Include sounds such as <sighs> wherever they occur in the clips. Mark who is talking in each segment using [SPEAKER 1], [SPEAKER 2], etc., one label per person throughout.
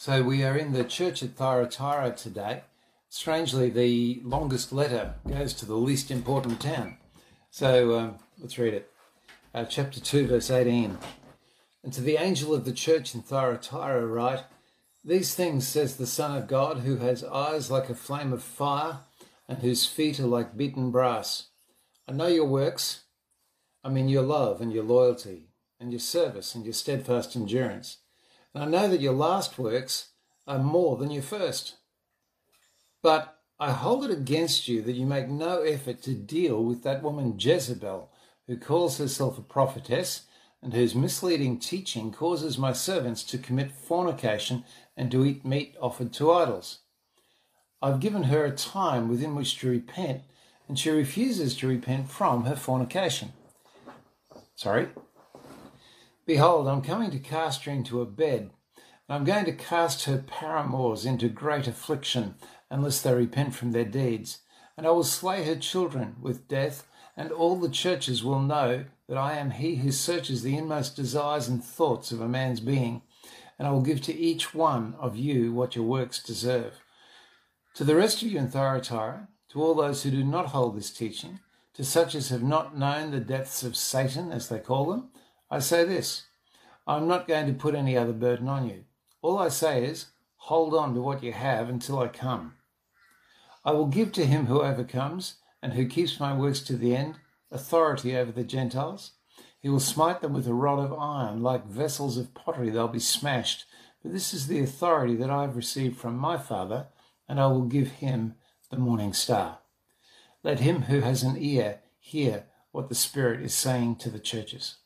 [SPEAKER 1] So, we are in the church at Thyatira today. Strangely, the longest letter goes to the least important town. So, uh, let's read it. Uh, chapter 2, verse 18. And to the angel of the church in Thyatira, write, These things says the Son of God, who has eyes like a flame of fire and whose feet are like beaten brass. I know your works, I mean your love and your loyalty, and your service and your steadfast endurance and I know that your last works are more than your first. But I hold it against you that you make no effort to deal with that woman Jezebel, who calls herself a prophetess and whose misleading teaching causes my servants to commit fornication and to eat meat offered to idols. I've given her a time within which to repent, and she refuses to repent from her fornication. Sorry, Behold, I'm coming to cast her into a bed, and I'm going to cast her paramours into great affliction, unless they repent from their deeds. And I will slay her children with death, and all the churches will know that I am he who searches the inmost desires and thoughts of a man's being, and I will give to each one of you what your works deserve. To the rest of you in Thyatira, to all those who do not hold this teaching, to such as have not known the depths of Satan, as they call them, I say this I'm not going to put any other burden on you. All I say is, hold on to what you have until I come. I will give to him who overcomes and who keeps my works to the end authority over the Gentiles. He will smite them with a rod of iron, like vessels of pottery, they'll be smashed. But this is the authority that I have received from my Father, and I will give him the morning star. Let him who has an ear hear what the Spirit is saying to the churches.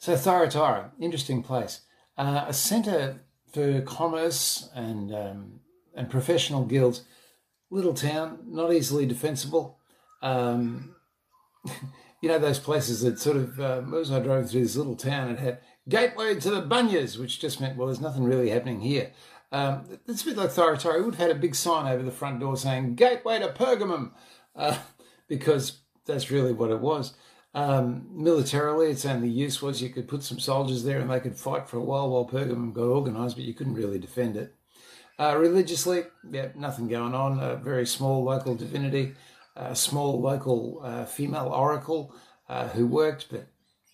[SPEAKER 1] So Thyatira, interesting place, uh, a centre for commerce and um, and professional guilds. Little town, not easily defensible. Um, <laughs> you know those places that sort of. Uh, as I drove through this little town, it had gateway to the Bunyas, which just meant well, there's nothing really happening here. Um, it's a bit like Thyatira. It would have had a big sign over the front door saying "Gateway to Pergamum," uh, <laughs> because that's really what it was. Um, militarily, its only use was you could put some soldiers there and they could fight for a while while Pergamum got organised, but you couldn't really defend it. Uh, religiously, yeah, nothing going on. A very small local divinity, a small local uh, female oracle uh, who worked, but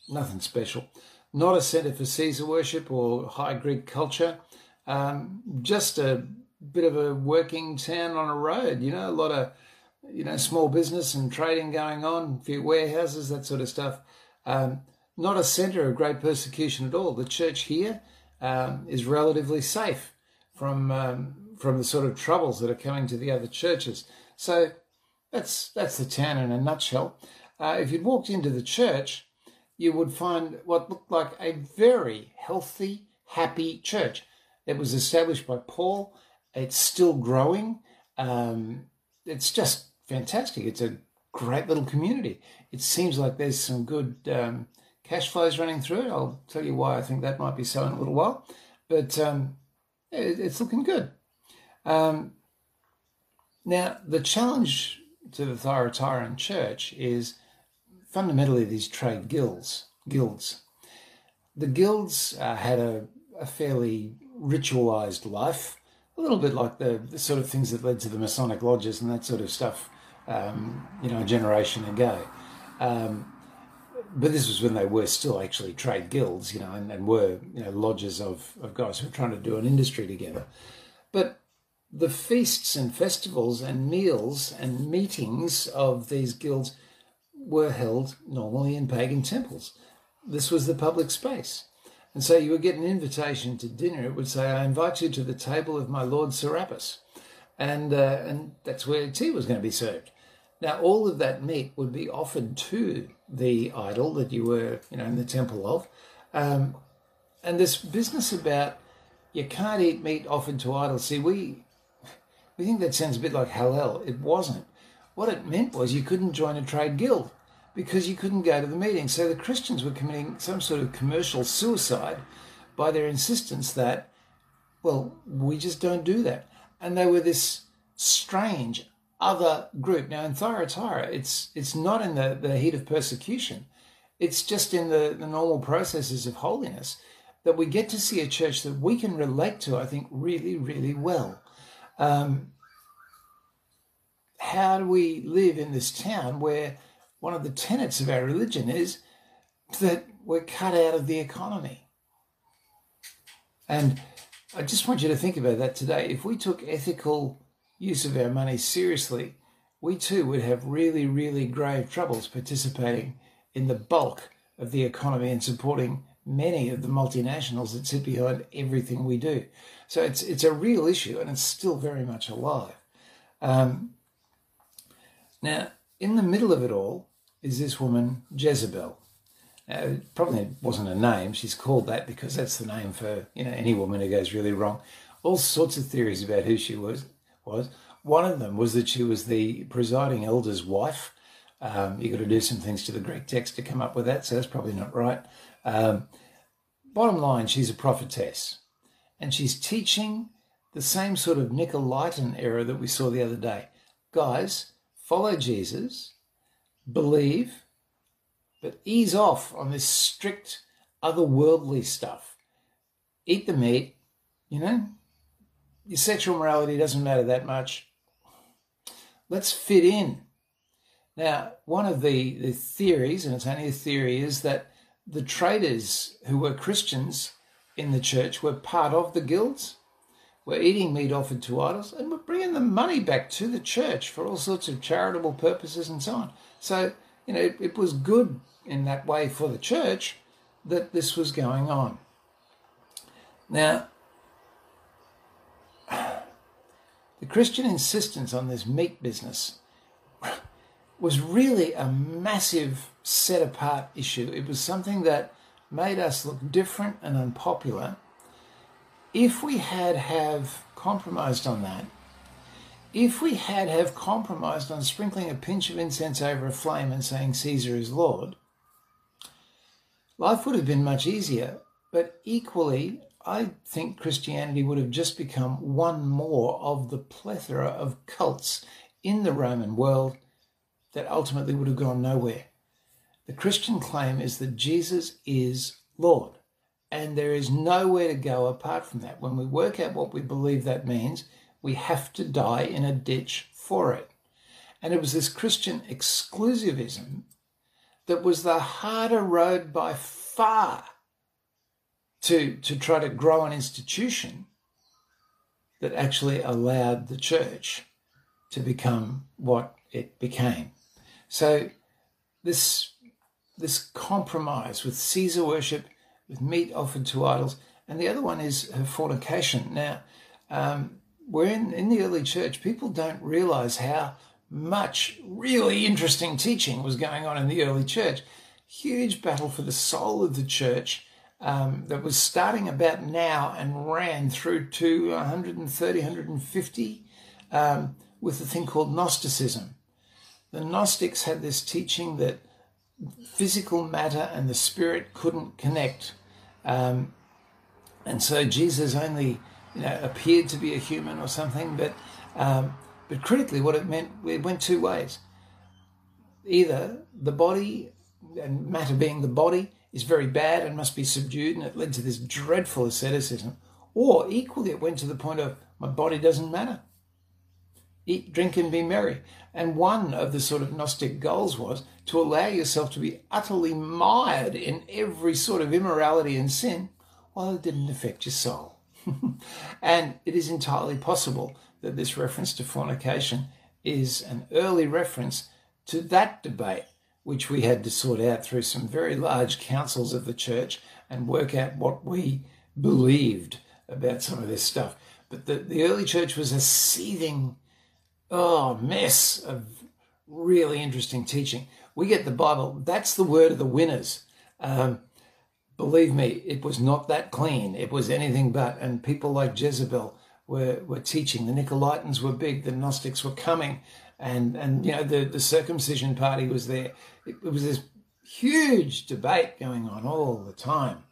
[SPEAKER 1] nothing special. Not a centre for Caesar worship or high Greek culture. Um, just a bit of a working town on a road. You know, a lot of you know, small business and trading going on, a few warehouses, that sort of stuff. Um, not a centre of great persecution at all. The church here um, is relatively safe from um, from the sort of troubles that are coming to the other churches. So that's that's the town in a nutshell. Uh, if you'd walked into the church, you would find what looked like a very healthy, happy church. It was established by Paul. It's still growing. Um, it's just fantastic. It's a great little community. It seems like there's some good um, cash flows running through it. I'll tell you why I think that might be so in a little while. But um, it, it's looking good. Um, now, the challenge to the Thyatiran church is fundamentally these trade guilds. Guilds. The guilds uh, had a, a fairly ritualized life, a little bit like the, the, sort of things that led to the Masonic lodges and that sort of stuff um, you know, a generation ago. Um, but this was when they were still actually trade guilds, you know, and, and were, you know, lodges of, of guys who were trying to do an industry together. But the feasts and festivals and meals and meetings of these guilds were held normally in pagan temples. This was the public space. And so you would get an invitation to dinner. It would say, I invite you to the table of my Lord Serapis. And, uh, and that's where tea was going to be served. Now, all of that meat would be offered to the idol that you were, you know, in the temple of. Um, and this business about you can't eat meat offered to idols. See, we we think that sounds a bit like halal. It wasn't. What it meant was you couldn't join a trade guild because you couldn't go to the meeting. So the Christians were committing some sort of commercial suicide by their insistence that, well, we just don't do that. And they were this strange other group. Now in Thyatira, it's it's not in the, the heat of persecution. It's just in the, the normal processes of holiness that we get to see a church that we can relate to, I think, really, really well. Um, how do we live in this town where one of the tenets of our religion is that we're cut out of the economy? And I just want you to think about that today. If we took ethical use of our money seriously, we too would have really, really grave troubles participating in the bulk of the economy and supporting many of the multinationals that sit behind everything we do. So it's it's a real issue and it's still very much alive. Um, now, in the middle of it all is this woman Jezebel. Now, it probably wasn't a name. She's called that because that's the name for you know any woman who goes really wrong. All sorts of theories about who she was was. One of them was that she was the presiding elder's wife. Um, you got to do some things to the Greek text to come up with that, so that's probably not right. Um, bottom line, she's a prophetess, and she's teaching the same sort of Nicolaitan error that we saw the other day. Guys, follow Jesus, believe, but ease off on this strict otherworldly stuff. Eat the meat, you know, your sexual morality doesn't matter that much. Let's fit in. Now, one of the, the theories, and it's only a theory, is that the traders who were Christians in the church were part of the guilds, were eating meat offered to idols, and were bringing the money back to the church for all sorts of charitable purposes and so on. So, you know, it, it was good in that way for the church that this was going on. Now, the Christian insistence on this meat business was really a massive set apart issue. It was something that made us look different and unpopular. If we had have compromised on that, if we had have compromised on sprinkling a pinch of incense over a flame and saying Caesar is Lord, life would have been much easier. But equally, I think Christianity would have just become one more of the plethora of cults in the Roman world that ultimately would have gone nowhere. The Christian claim is that Jesus is Lord, and there is nowhere to go apart from that. When we work out what we believe that means, we have to die in a ditch for it. And it was this Christian exclusivism that was the harder road by far to, to try to grow an institution that actually allowed the church to become what it became. So this this compromise with Caesar worship, with meat offered to idols, and the other one is her fornication. Now, um, we're in, in the early church, people don't realize how much really interesting teaching was going on in the early church. Huge battle for the soul of the church um, that was starting about now and ran through to 130, 150 um, with a thing called Gnosticism. The Gnostics had this teaching that physical matter and the spirit couldn't connect. Um, and so Jesus only you know, appeared to be a human or something, but, um, but critically, what it meant, it went two ways. Either the body, and matter being the body, is very bad and must be subdued, and it led to this dreadful asceticism. Or equally, it went to the point of my body doesn't matter. Eat, drink, and be merry. And one of the sort of Gnostic goals was to allow yourself to be utterly mired in every sort of immorality and sin while it didn't affect your soul. <laughs> and it is entirely possible that this reference to fornication is an early reference to that debate which we had to sort out through some very large councils of the church and work out what we believed about some of this stuff. But the, the early church was a seething, oh, mess of really interesting teaching. We get the Bible, that's the word of the winners. Um, believe me, it was not that clean. It was anything but. And people like Jezebel were, were teaching. The Nicolaitans were big, the Gnostics were coming, and, and you know, the, the circumcision party was there. It, it was this huge debate going on all the time.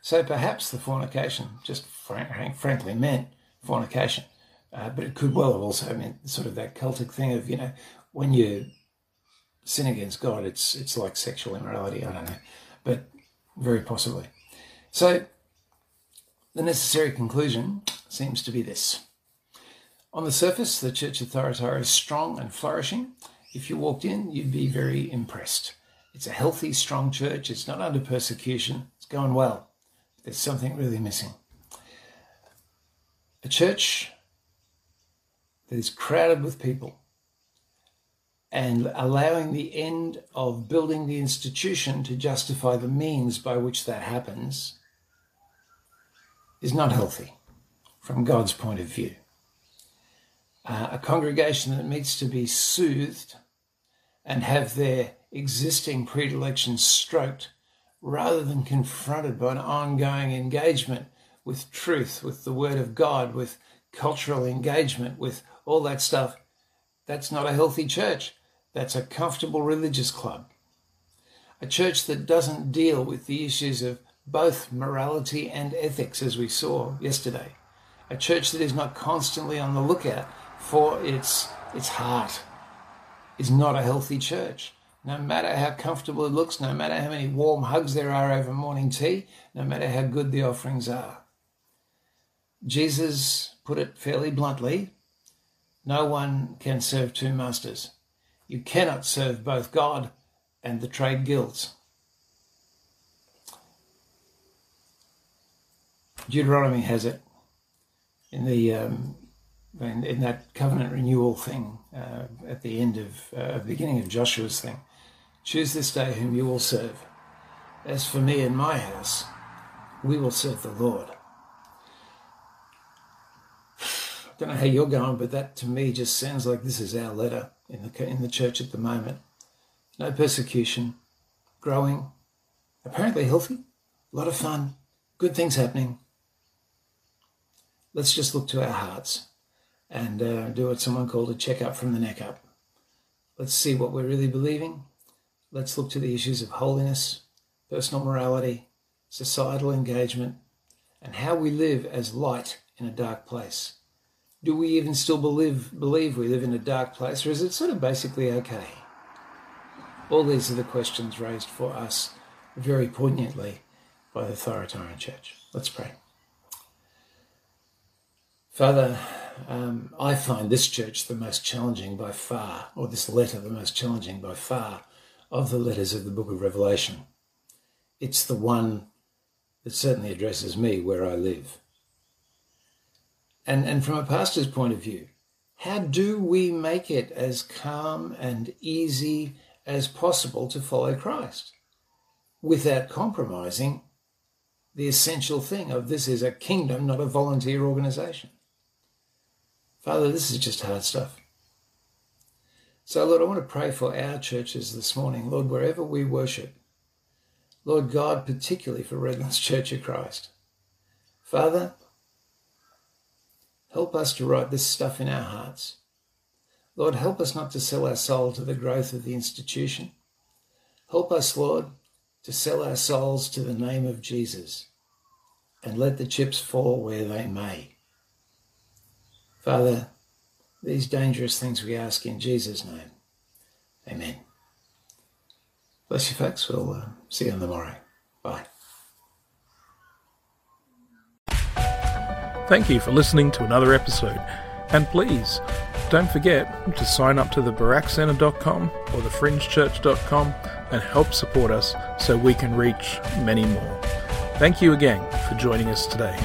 [SPEAKER 1] So perhaps the fornication just frank, frankly meant fornication, uh, but it could well have also meant sort of that cultic thing of, you know, when you sin against God, it's it's like sexual immorality. I don't know, but very possibly. So the necessary conclusion seems to be this. On the surface, the Church of Thyatira is strong and flourishing. If you walked in, you'd be very impressed. It's a healthy, strong church. It's not under persecution. It's going well. There's something really missing. A church that is crowded with people and allowing the end of building the institution to justify the means by which that happens is not healthy from God's point of view. Uh, a congregation that needs to be soothed and have their existing predilections stroked rather than confronted by an ongoing engagement with truth, with the Word of God, with cultural engagement, with all that stuff. That's not a healthy church. That's a comfortable religious club. A church that doesn't deal with the issues of both morality and ethics, as we saw yesterday. A church that is not constantly on the lookout for its, its heart is not a healthy church. No matter how comfortable it looks, no matter how many warm hugs there are over morning tea, no matter how good the offerings are. Jesus put it fairly bluntly no one can serve two masters. You cannot serve both God and the trade guilds. Deuteronomy has it in the um, in, in, that covenant renewal thing uh, at the end of uh, beginning of Joshua's thing. Choose this day whom you will serve. As for me and my house, we will serve the Lord. I <sighs> don't know how you're going, but that to me just sounds like this is our letter in the in the church at the moment. No persecution, growing, apparently healthy, a lot of fun, good things happening. Let's just look to our hearts and uh, do what someone called a check up from the neck up. Let's see what we're really believing Let's look to the issues of holiness, personal morality, societal engagement, and how we live as light in a dark place. Do we even still believe, believe we live in a dark place, or is it sort of basically okay? All these are the questions raised for us very poignantly by the Thyatiran Church. Let's pray. Father, um, I find this church the most challenging by far, or this letter the most challenging by far of the letters of the book of Revelation. It's the one that certainly addresses me where I live. And, and from a pastor's point of view, how do we make it as calm and easy as possible to follow Christ without compromising the essential thing of this is a kingdom, not a volunteer organization? Father, this is just hard stuff. So, Lord, I want to pray for our churches this morning, Lord, wherever we worship. Lord God, particularly for Redlands <laughs> Church of Christ. Father, help us to write this stuff in our hearts. Lord, help us not to sell our soul to the growth of the institution. Help us, Lord, to sell our souls to the name of Jesus and let the chips fall where they may. Father, these dangerous things we ask in Jesus' name. Amen. Bless you, folks. We'll uh, see you on the morrow. Bye.
[SPEAKER 2] Thank you for listening to another episode. And please, don't forget to sign up to the barackcenter.com or thefringechurch.com and help support us so we can reach many more. Thank you again for joining us today.